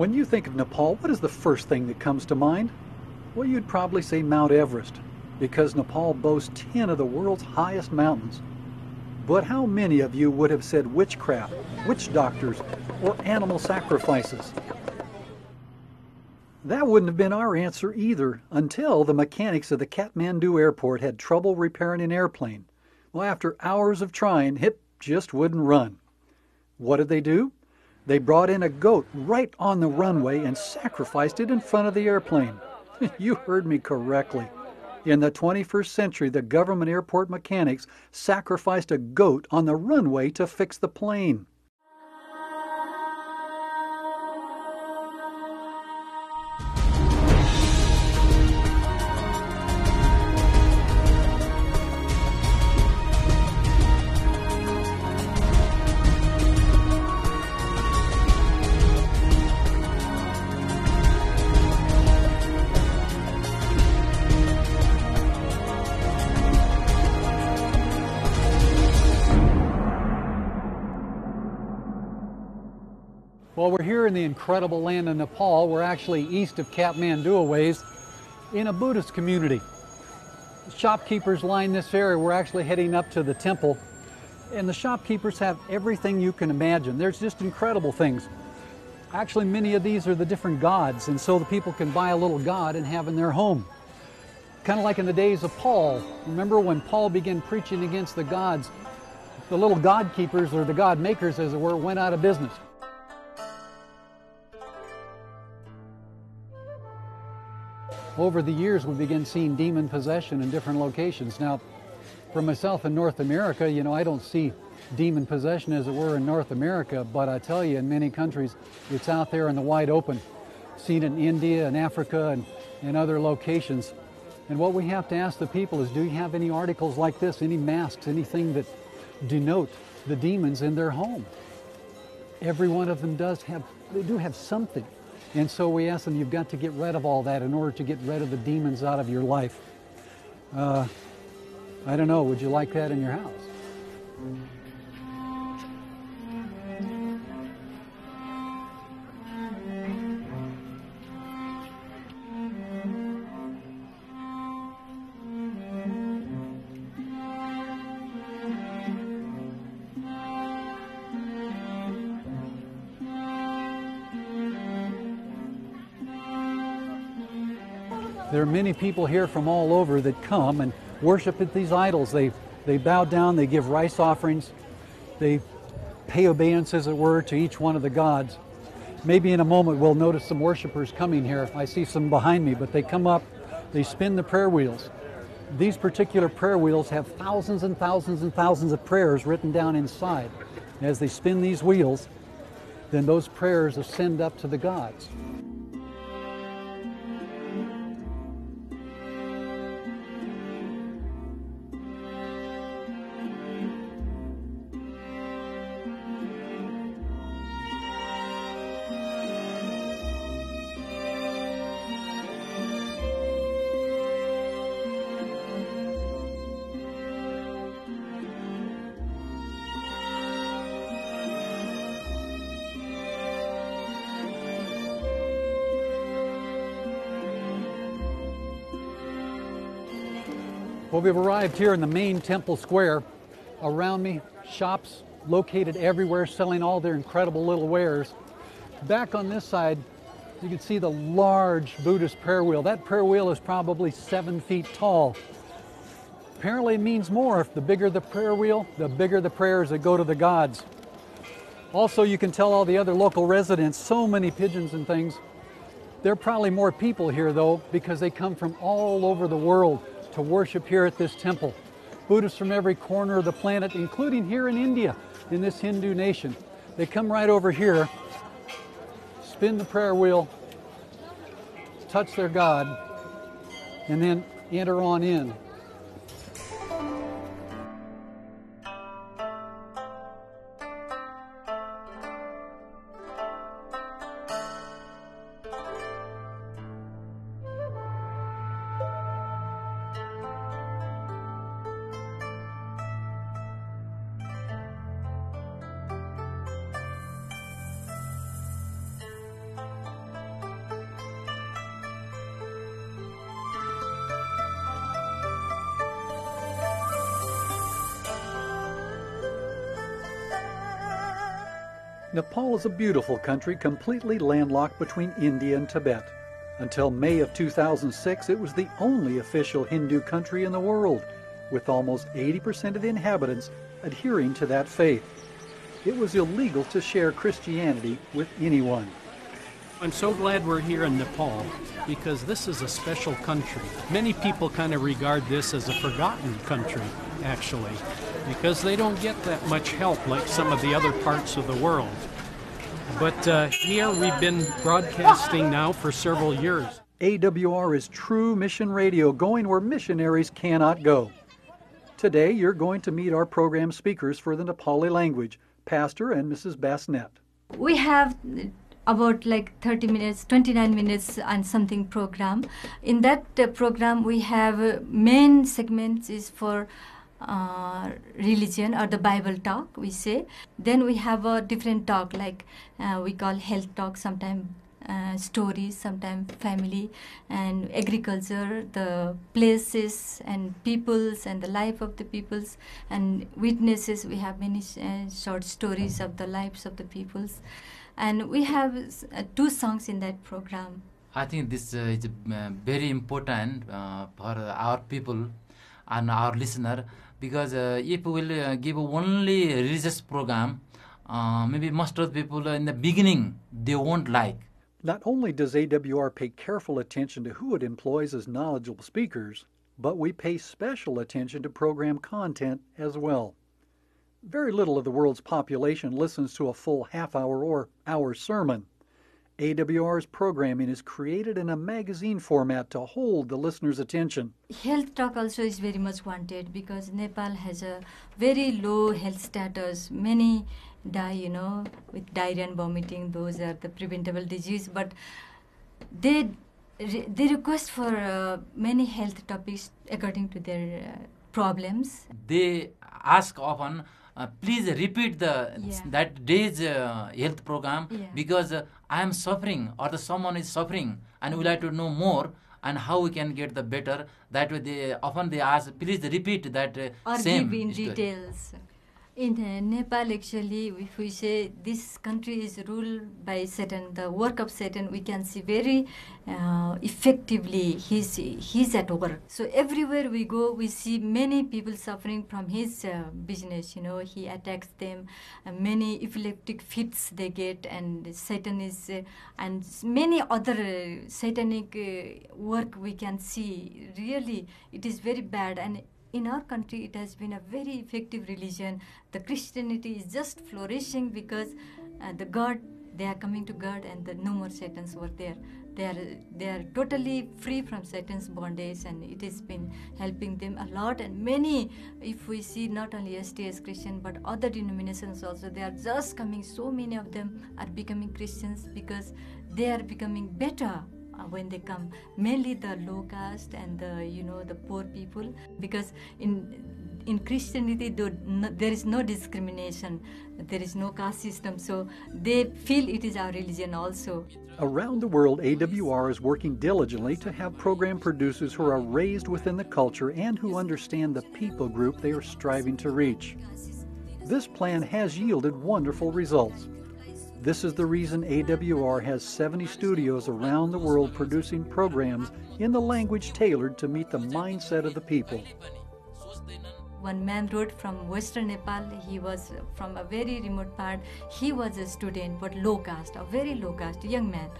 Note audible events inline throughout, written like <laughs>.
When you think of Nepal, what is the first thing that comes to mind? Well, you'd probably say Mount Everest, because Nepal boasts 10 of the world's highest mountains. But how many of you would have said witchcraft, witch doctors, or animal sacrifices? That wouldn't have been our answer either until the mechanics of the Kathmandu airport had trouble repairing an airplane. Well, after hours of trying, it just wouldn't run. What did they do? They brought in a goat right on the runway and sacrificed it in front of the airplane. <laughs> you heard me correctly. In the 21st century, the government airport mechanics sacrificed a goat on the runway to fix the plane. The incredible land of Nepal. We're actually east of Kathmandu a ways in a Buddhist community. Shopkeepers line this area. We're actually heading up to the temple. And the shopkeepers have everything you can imagine. There's just incredible things. Actually, many of these are the different gods, and so the people can buy a little god and have in their home. Kind of like in the days of Paul. Remember when Paul began preaching against the gods, the little god keepers, or the god makers, as it were, went out of business. Over the years we begin seeing demon possession in different locations. Now, for myself in North America, you know, I don't see demon possession as it were in North America, but I tell you, in many countries, it's out there in the wide open. Seen in India and Africa and, and other locations. And what we have to ask the people is, do you have any articles like this, any masks, anything that denote the demons in their home? Every one of them does have, they do have something. And so we ask them, you've got to get rid of all that in order to get rid of the demons out of your life. Uh, I don't know, would you like that in your house? There are many people here from all over that come and worship at these idols. They, they bow down, they give rice offerings, they pay obeisance, as it were, to each one of the gods. Maybe in a moment we'll notice some worshipers coming here. I see some behind me, but they come up, they spin the prayer wheels. These particular prayer wheels have thousands and thousands and thousands of prayers written down inside. As they spin these wheels, then those prayers ascend up to the gods. Well, we've arrived here in the main temple square. Around me, shops located everywhere selling all their incredible little wares. Back on this side, you can see the large Buddhist prayer wheel. That prayer wheel is probably seven feet tall. Apparently it means more. If the bigger the prayer wheel, the bigger the prayers that go to the gods. Also, you can tell all the other local residents, so many pigeons and things. There are probably more people here though, because they come from all over the world to worship here at this temple. Buddhists from every corner of the planet, including here in India, in this Hindu nation. They come right over here, spin the prayer wheel, touch their God, and then enter on in. Nepal is a beautiful country completely landlocked between India and Tibet. Until May of 2006, it was the only official Hindu country in the world, with almost 80% of the inhabitants adhering to that faith. It was illegal to share Christianity with anyone. I'm so glad we're here in Nepal because this is a special country. Many people kind of regard this as a forgotten country, actually, because they don't get that much help like some of the other parts of the world. But uh, here we've been broadcasting now for several years. AWR is true mission radio going where missionaries cannot go. Today, you're going to meet our program speakers for the Nepali language, Pastor and Mrs. Basnet. We have about like 30 minutes 29 minutes and something program in that uh, program we have uh, main segments is for uh, religion or the bible talk we say then we have a different talk like uh, we call health talk sometimes uh, stories, sometimes family and agriculture, the places and peoples and the life of the peoples and witnesses. We have many uh, short stories of the lives of the peoples and we have uh, two songs in that program. I think this is very important for our people and our listener because uh, if we will uh, give only religious program, maybe most of the people in the beginning they won't like. Not only does AWR pay careful attention to who it employs as knowledgeable speakers, but we pay special attention to program content as well. Very little of the world's population listens to a full half hour or hour sermon. AWR's programming is created in a magazine format to hold the listener's attention. Health talk also is very much wanted because Nepal has a very low health status. Many die, you know, with diarrhea and vomiting. Those are the preventable disease. But they they request for uh, many health topics according to their uh, problems. They ask often uh, please repeat the yeah. that day's uh, health program yeah. because uh, I am suffering or the someone is suffering and we like to know more and how we can get the better. That way, they often they ask, please repeat that uh, or same give in story. details. In uh, Nepal, actually, if we say this country is ruled by Satan, the work of Satan, we can see very uh, effectively he's, he's at work. So everywhere we go, we see many people suffering from his uh, business. You know, he attacks them, uh, many epileptic fits they get, and Satan is, uh, and many other uh, satanic work we can see. Really, it is very bad and in our country it has been a very effective religion. The christianity is just flourishing because uh, the god they are coming to god and the no more satans were there. They are they are totally free from satan's bondage and it has been helping them a lot. And many if we see not only sts christian but other denominations also they are just coming. So many of them are becoming christians because they are becoming better uh, when they come mainly the low caste and the you know the poor people. Because in in christianity there is no discrimination. There is no caste system. So they feel it is our religion also. Around the world awr is working diligently to have program producers who are raised within the culture and who understand the people group they are striving to reach. This plan has yielded wonderful results this is the reason AWR has 70 studios around the world producing programs in the language tailored to meet the mindset of the people. One man wrote from Western Nepal. He was from a very remote part. He was a student, but low caste, a very low caste, young man.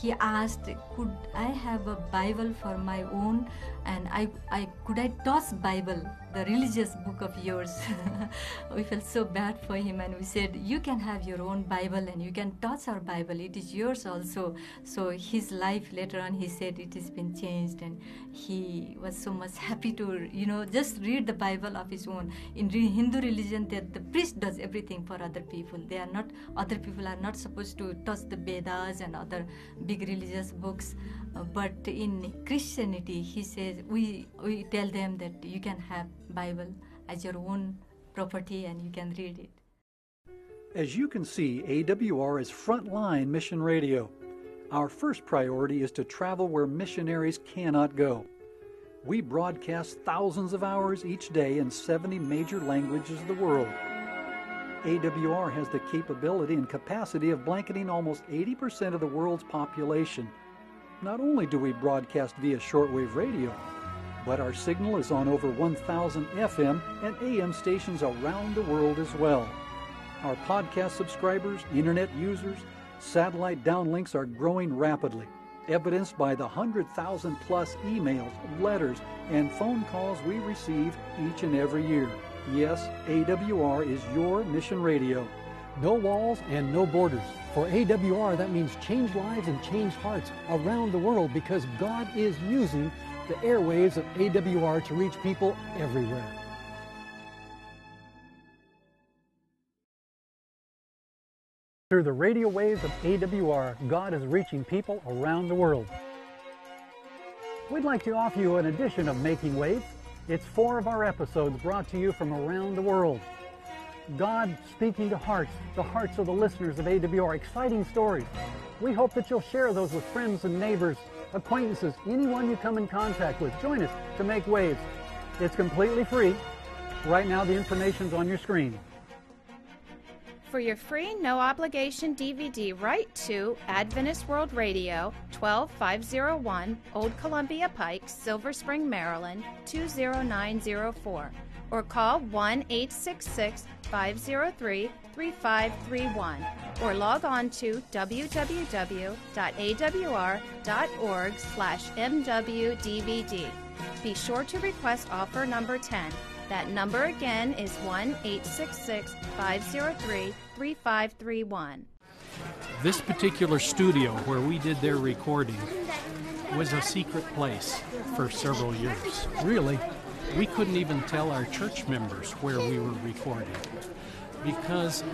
He asked, "Could I have a Bible for my own?" And I, I could I toss Bible the religious book of yours. <laughs> we felt so bad for him and we said, You can have your own Bible and you can toss our Bible. It is yours also. So his life later on, he said it has been changed and he was so much happy to, you know, just read the Bible of his own. In Hindu religion, that the priest does everything for other people. They are not, other people are not supposed to touch the Vedas and other big religious books. Uh, but in Christianity, he says, we, we tell them that you can have Bible as your own property and you can read it. As you can see, AWR is frontline mission radio. Our first priority is to travel where missionaries cannot go. We broadcast thousands of hours each day in 70 major languages of the world. AWR has the capability and capacity of blanketing almost 80% of the world's population. Not only do we broadcast via shortwave radio, but our signal is on over 1,000 FM and AM stations around the world as well. Our podcast subscribers, internet users, satellite downlinks are growing rapidly, evidenced by the 100,000 plus emails, letters, and phone calls we receive each and every year. Yes, AWR is your mission radio. No walls and no borders. For AWR, that means change lives and change hearts around the world because God is using the airwaves of AWR to reach people everywhere. Through the radio waves of AWR, God is reaching people around the world. We'd like to offer you an edition of Making Waves. It's four of our episodes brought to you from around the world. God speaking to hearts, the hearts of the listeners of AWR, exciting stories. We hope that you'll share those with friends and neighbors, acquaintances, anyone you come in contact with. Join us to make waves. It's completely free. Right now, the information's on your screen. For your free, no obligation DVD, write to Adventist World Radio, 12501 Old Columbia Pike, Silver Spring, Maryland, 20904, or call 1 866 503 3531, or log on to www.awr.org slash mwdvd. Be sure to request offer number 10. That number again is 1 866 503 3531. This particular studio where we did their recording was a secret place for several years. Really? We couldn't even tell our church members where we were recording because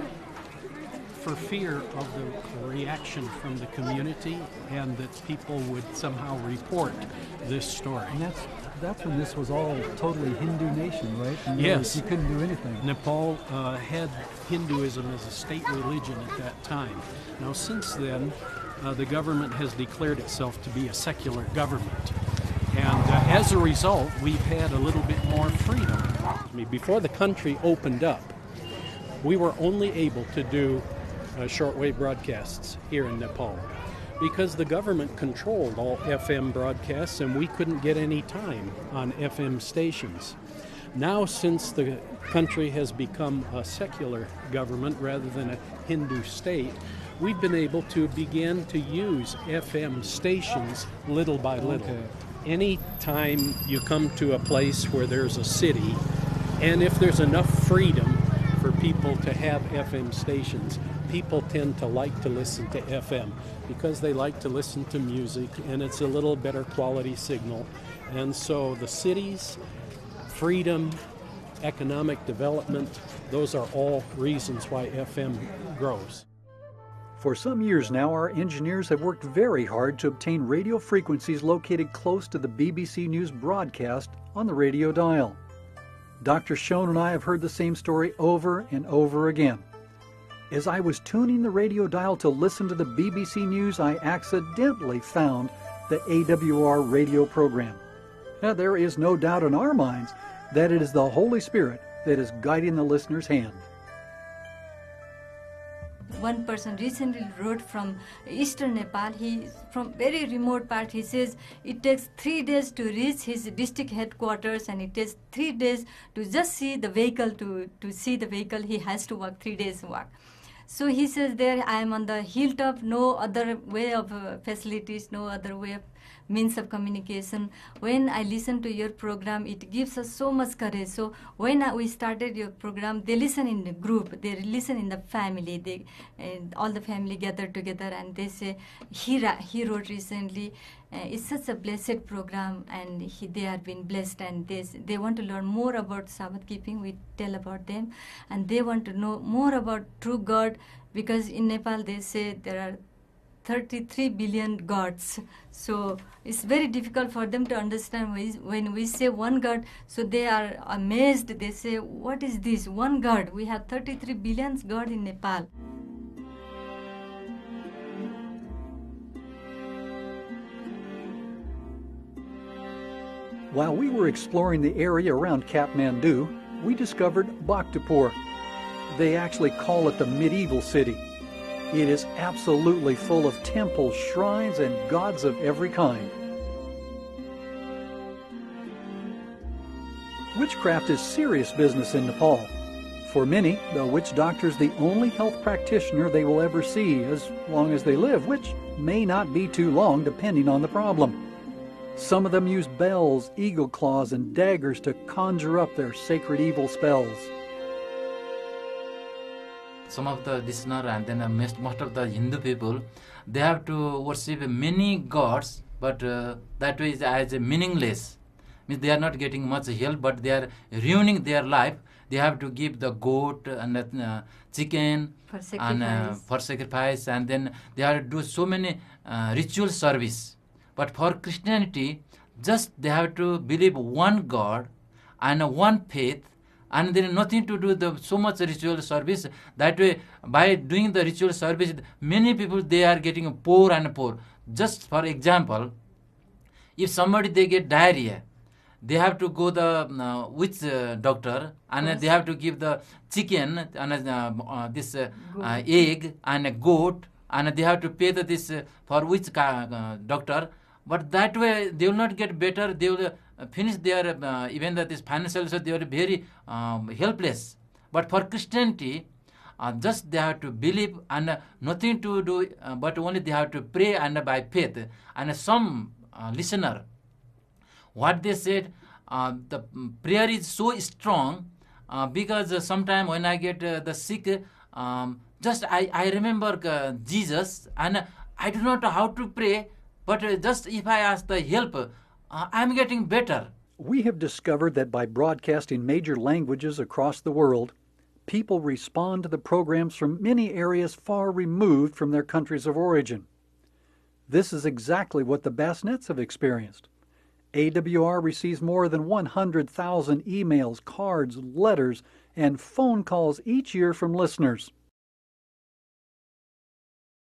for fear of the reaction from the community and that people would somehow report this story. That's when this was all totally Hindu nation, right? And Yes. You couldn't do anything. Nepal uh, had Hinduism as a state religion at that time. Now, since then, uh, the government has declared itself to be a secular government. And uh, as a result, we've had a little bit more freedom. I mean, before the country opened up, we were only able to do uh, shortwave broadcasts here in Nepal because the government controlled all FM broadcasts and we couldn't get any time on FM stations. Now, since the country has become a secular government rather than a Hindu state, we've been able to begin to use FM stations little by little. Okay. Anytime you come to a place where there's a city, and if there's enough freedom for people to have FM stations, people tend to like to listen to FM because they like to listen to music and it's a little better quality signal. And so the cities, freedom, economic development, those are all reasons why FM grows. For some years now, our engineers have worked very hard to obtain radio frequencies located close to the BBC News broadcast on the radio dial. Dr. Schoun and I have heard the same story over and over again. As I was tuning the radio dial to listen to the BBC News, I accidentally found the AWR radio program. Now, there is no doubt in our minds that it is the Holy Spirit that is guiding the listener's hand. one person recently wrote from eastern nepal he from very remote part he says it takes three days to reach his district headquarters and it takes three days to just see the vehicle to to see the vehicle he has to walk three days walk so he says there i am on the hilltop no other way of uh, facilities no other way of means of communication. When i listen to your program it gives us so much courage. So when we started your program they listen in the group they listen in the family they and all the family gather together and they say he, he wrote recently uh, it's such a blessed program and he, they have been blessed and they, they want to learn more about sabbath keeping. We tell about them. And they want to know more about true god because in nepal they say there are 33 billion gods. So it's very difficult for them to understand when we- say one god so they are amazed. They say what is this? One god? We have 33 billion god in nepal. While we were exploring the area around Kathmandu, we discovered Bhaktapur. They actually call it the medieval city. It is absolutely full of temples, shrines, and gods of every kind. Witchcraft is serious business in Nepal. For many, the witch doctor is the only health practitioner they will ever see as long as they live, which may not be too long depending on the problem. Some of them use bells, eagle claws, and daggers to conjure up their sacred evil spells some of the listener and then uh, most, most of the Hindu people, they have to worship many gods, but uh, that way is as meaningless. Means they are not getting much help, but they are ruining their life. They have to give the goat and uh, chicken For and uh, sacrifice. for sacrifice, and then they have to do so many uh, ritual service. But for Christianity, just they have to believe one God and one faith and there is nothing to do the so much ritual service. That way by doing the ritual service many people they are getting poor and poor. Just for example if somebody they get diarrhea they have to go the uh, witch uh, doctor and uh, they have to give the chicken and uh, uh, this uh, uh, egg and a goat and they have to pay the, this uh, for witch ca- uh, doctor. But that way they will not get better. They will uh, finish their uh, even that is financial so they are very um, helpless. But for christianity uh, just they have to believe and uh, nothing to do uh, but only they have to pray and by faith. And some uh, listener what they said uh, the mm, prayer is so strong uh, because uh, sometime when i get uh, the sick um, just I, I remember uh, jesus and i do not know how to pray but uh, just if i ask the help uh, i'm getting better We have discovered that by broadcasting major languages across the world, people respond to the programs from many areas far removed from their countries of origin. This is exactly what the Basnets have experienced. AWR receives more than 100,000 emails, cards, letters, and phone calls each year from listeners.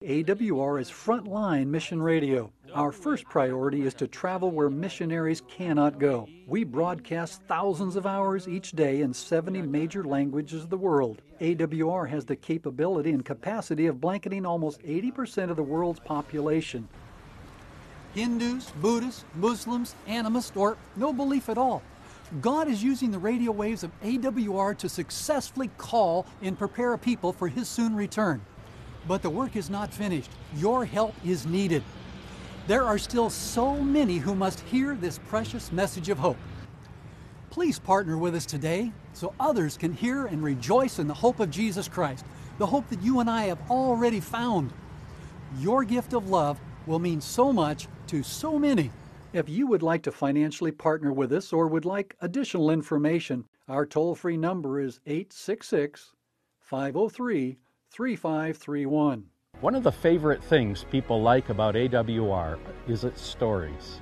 AWR is frontline mission radio. Our first priority is to travel where missionaries cannot go. We broadcast thousands of hours each day in 70 major languages of the world. AWR has the capability and capacity of blanketing almost 80% of the world's population. Hindus, Buddhists, Muslims, animists, or no belief at all. God is using the radio waves of AWR to successfully call and prepare a people for His soon return. But the work is not finished. Your help is needed. There are still so many who must hear this precious message of hope. Please partner with us today so others can hear and rejoice in the hope of Jesus Christ, the hope that you and I have already found. Your gift of love will mean so much to so many. If you would like to financially partner with us or would like additional information, our toll free number is 866 503 3531. One of the favorite things people like about AWR is its stories.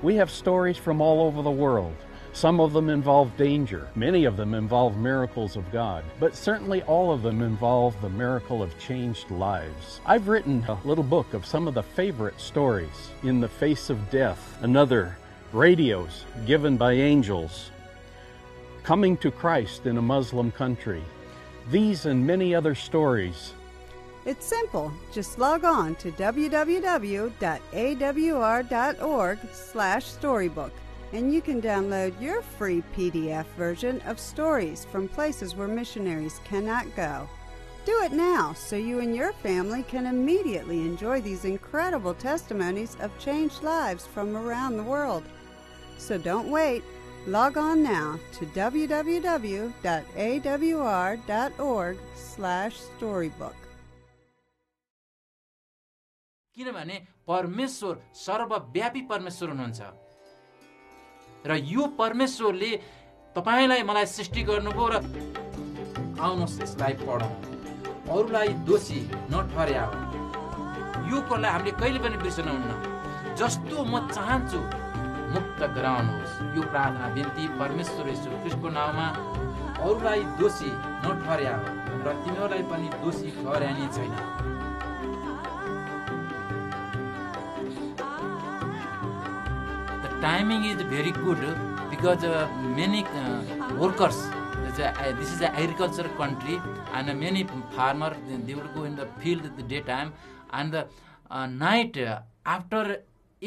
We have stories from all over the world. Some of them involve danger, many of them involve miracles of God, but certainly all of them involve the miracle of changed lives. I've written a little book of some of the favorite stories In the Face of Death, another, Radios Given by Angels, Coming to Christ in a Muslim Country. These and many other stories It's simple. Just log on to www.awr.org slash storybook and you can download your free PDF version of stories from places where missionaries cannot go. Do it now so you and your family can immediately enjoy these incredible testimonies of changed lives from around the world. So don't wait. Log on now to www.awr.org slash storybook. किनभने परमेश्वर सर्वव्यापी परमेश्वर हुनुहुन्छ। र यो परमेश्वरले तपाईँलाई मलाई सृष्टि गर्नुभयो र आउनुहोस् यसलाई पढौँ। अरूलाई दोषी नठहर्या हो यो कुरालाई हामीले कहिले पनि बिर्सनुहुन्न जस्तो म चाहन्छु मुक्त गराउनुहोस्। यो प्रार्थना बिन्ती परमेश्वर यीशु ख्रिस्टको नाममा अरूलाई दोषी नठहर्या र तिनीहरूलाई पनि दोषी ठहर्याने छैन। The timing is very good because many workers this is a agriculture country and many farmer they will go in the field day time and the night after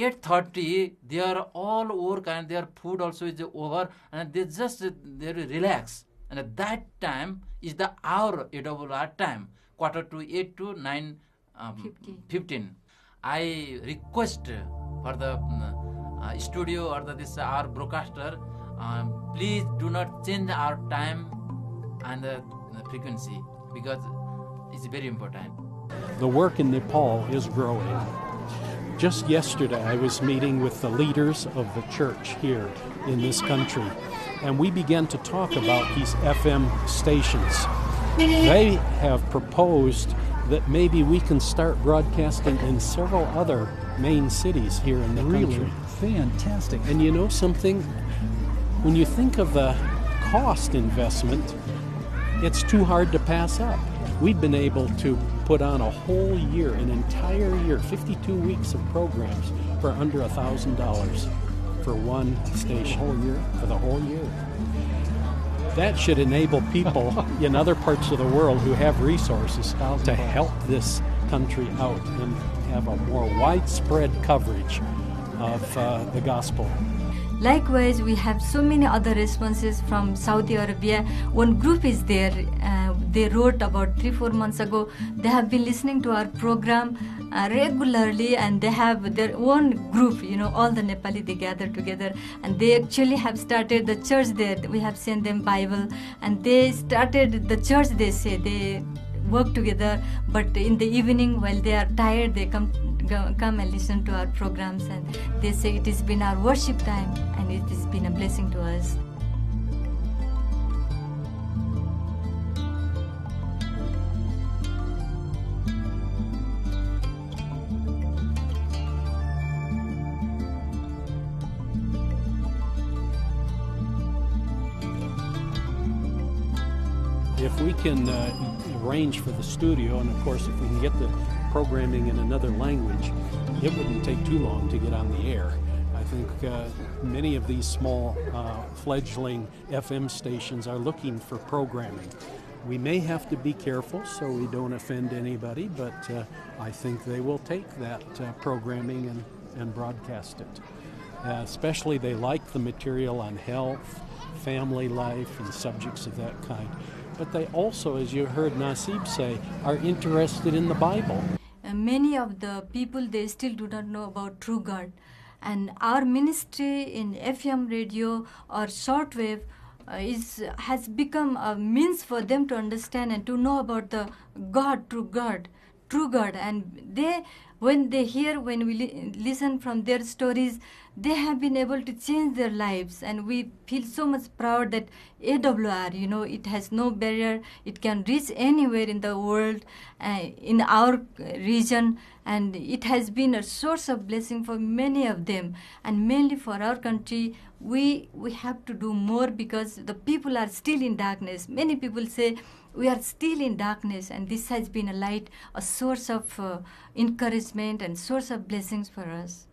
at the daytime, and the uh, night uh, after 8.30 they are all work and their food also is over and they just uh, they relax and at that time is the hour AWR time quarter to 8 to 9 um, 15. 15 I request for the um, uh, studio or the, this our broadcaster um, please do not change our time and the, the frequency because it's very important The work in Nepal is growing. Just yesterday, I was meeting with the leaders of the church here in this country, and we began to talk about these FM stations. They have proposed that maybe we can start broadcasting in several other main cities here in the Really country. fantastic. And you know something? When you think of the cost investment, it's too hard to pass up. We've been able to put on a whole year, an entire year, 52 weeks of programs for under a thousand dollars for one station. whole year? For the whole year. That should enable people <laughs> in other parts of the world who have resources to help this country out and have a more widespread coverage of uh, the gospel. Likewise, we have so many other responses from Saudi Arabia. One group is there. Uh, they wrote about three, four months ago. They have been listening to our program uh, regularly, and they have their own group. You know, all the Nepali they gather together, and they actually have started the church there. We have sent them Bible, and they started the church. They say they work together, but in the evening while they are tired, they come come and listen to our programs and they say it has been our worship time and it has been a blessing to us. If we can uh, arrange for the studio, and of course, if we can get the programming in another language, it wouldn't take too long to get on the air. I think uh, many of these small uh, fledgling FM stations are looking for programming. We may have to be careful so we don't offend anybody, but uh, I think they will take that uh, programming and, and broadcast it. Uh, especially, they like the material on health, family life, and subjects of that kind. But they also, as you heard Nasib say, are interested in the Bible. Many of the people they still do not know about true God. And our ministry in FM radio or shortwave uh, is has become a means for them to understand and to know about the God, true God, true God. And they, when they hear, when we li- listen from their stories, they have been able to change their lives. And we feel so much proud that AWR, you know, it has no barrier. It can reach anywhere in the world, uh, in our region, and it has been a source of blessing for many of them, and mainly for our country. We we have to do more because the people are still in darkness. Many people say we are still in darkness, and this has been a light, a source of uh, encouragement and source of blessings for us.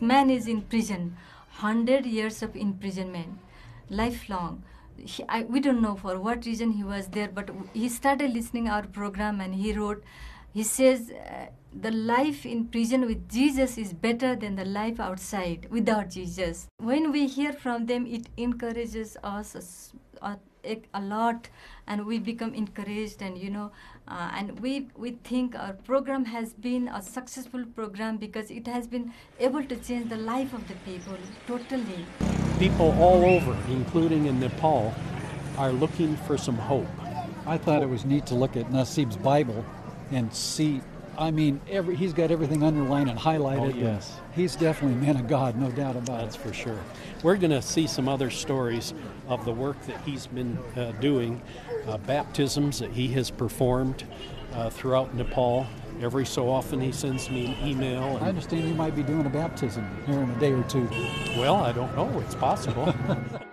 Man is in prison. 100 years of imprisonment. Lifelong. He, I, we don't know for what reason he was there but he started listening our program and he wrote he says uh, the life in prison with jesus is better than the life outside without jesus. When we hear from them it encourages us s- a, a- a lot and we become encouraged and you know uh, and we we think our program has been a successful program because it has been able to change the life of the people totally People all over, including in Nepal, are looking for some hope. I thought it was neat to look at Nasib's Bible and see I mean, every, he's got everything underlined and highlighted. Oh, yes. He's definitely a man of God, no doubt about That's it. for sure. We're going to see some other stories of the work that he's been uh, doing, uh, baptisms that he has performed uh, throughout Nepal. Every so often, he sends me an email. I understand you might be doing a baptism here in a day or two. well, I don't know. It's possible. <laughs>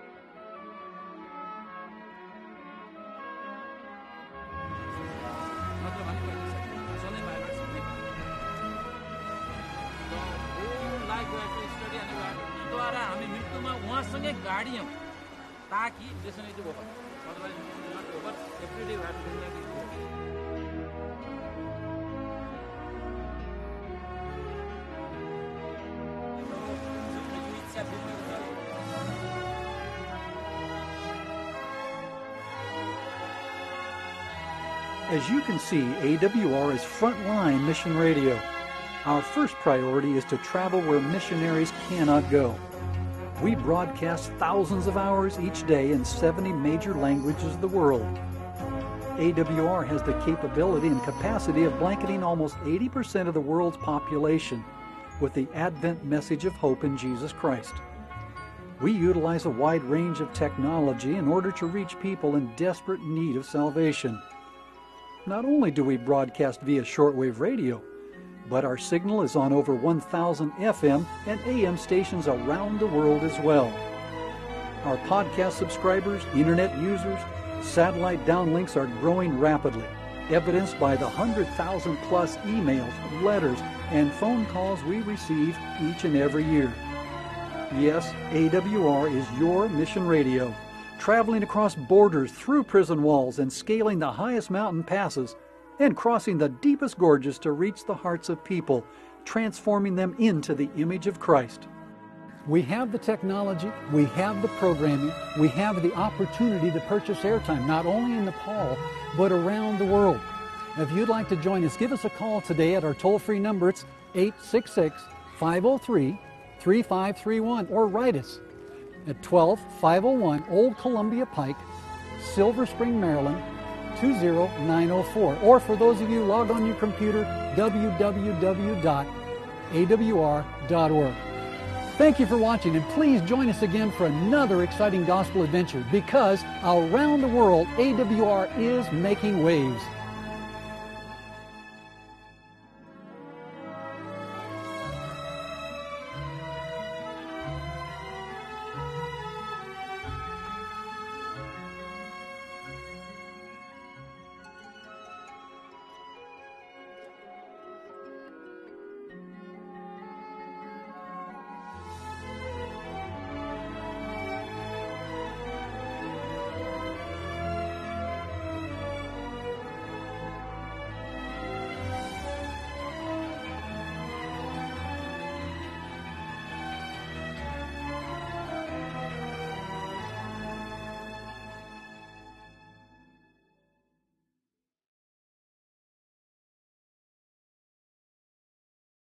As you can see, AWR is frontline mission radio. Our first priority is to travel where missionaries cannot go. We broadcast thousands of hours each day in 70 major languages of the world. AWR has the capability and capacity of blanketing almost 80% of the world's population with the Advent message of hope in Jesus Christ. We utilize a wide range of technology in order to reach people in desperate need of salvation. Not only do we broadcast via shortwave radio, but our signal is on over 1,000 FM and AM stations around the world as well. Our podcast subscribers, internet users, satellite downlinks are growing rapidly, evidenced by the 100,000 plus emails, letters, and phone calls we receive each and every year. Yes, AWR is your mission radio, traveling across borders through prison walls and scaling the highest mountain passes and crossing the deepest gorges to reach the hearts of people, transforming them into the image of Christ. We have the technology, we have the programming, we have the opportunity to purchase airtime, not only in Nepal, but around the world. If you'd like to join us, give us a call today at our toll free number. It's 866 503 3531, or write us at 12501 Old Columbia Pike, Silver Spring, Maryland 20904. Or for those of you, log on your computer, www.awr.org. Thank you for watching, and please join us again for another exciting gospel adventure because around the world, AWR is making waves.